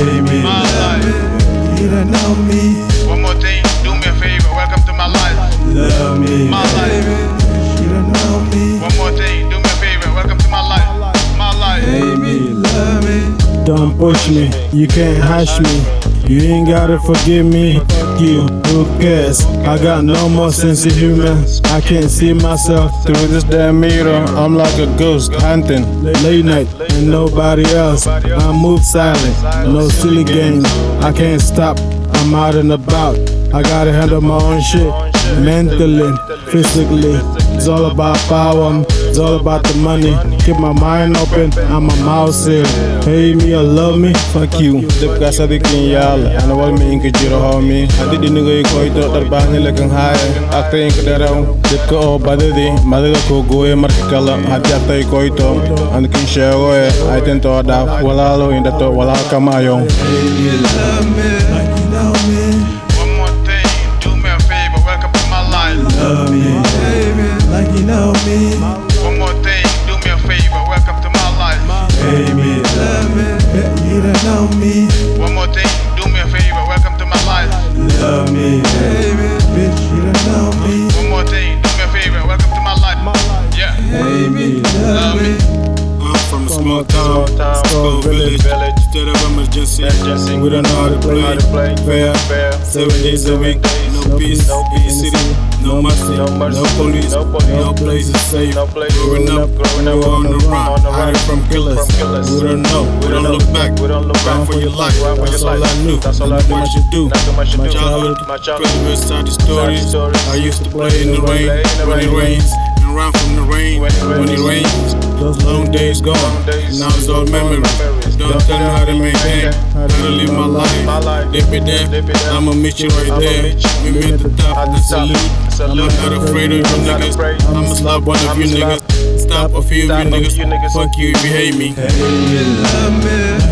life. My life. You don't know me. One more thing, do me a favor. Welcome to my life. Love me. My life. You don't know me. One more thing, do me a favor. Welcome to my life. My life. Me. Love me. Don't push me, you can't hash me. You ain't gotta forgive me. Fuck you, who cares? I got no more sense of humor. I can't see myself through this damn mirror. I'm like a ghost hunting late night and nobody else. I move silent, no silly games. I can't stop, I'm out and about. I gotta handle my own shit mentally, physically. It's all about power, it's all about the money. Keep my mind open, I'm a mouse here. Hate me or love me, fuck you. Dip ka sa dikin yal, ano wal mi inka jiro homie. Adi di nigga ko ito tarbang nila kang haya. Akta yung kadaraw, dip ko o badadi. Madaga ko goe markikala, hati akta ko ito. Ano kin siya ko eh, ay tento da wala lo inda to wala kamayo. Hate me. Love me. Like you know me. You me. One more thing, do me a favor. Welcome to my life. Love me. Hate me. Bitch, you don't know me. One more thing, do me a favor. Welcome to my life. Yeah. Hate me. Love me. I'm from a small town, small village. Instead of emergency, we don't know how to play. Fair, Fair. seven days a week, no peace. in the city, no mercy, no police, no place is safe. Growing up, we were on the run, hiding from killers. killers. We don't know, we don't look back. we don't look Run for your life, that's all I knew. Nothing much to do. My childhood, much the stories. I used to play in the rain. when it rains. And run from the rain. When it rains. Those long days gone, now it's all memory. Don't tell me how to maintain, how to live my life. Dip it there, I'ma meet you right there. Meet me the top, the salute. I'm not afraid of you niggas. I'ma slap one of you niggas. Stop a few of you niggas. Fuck you if you hate me. Hate me. Love me.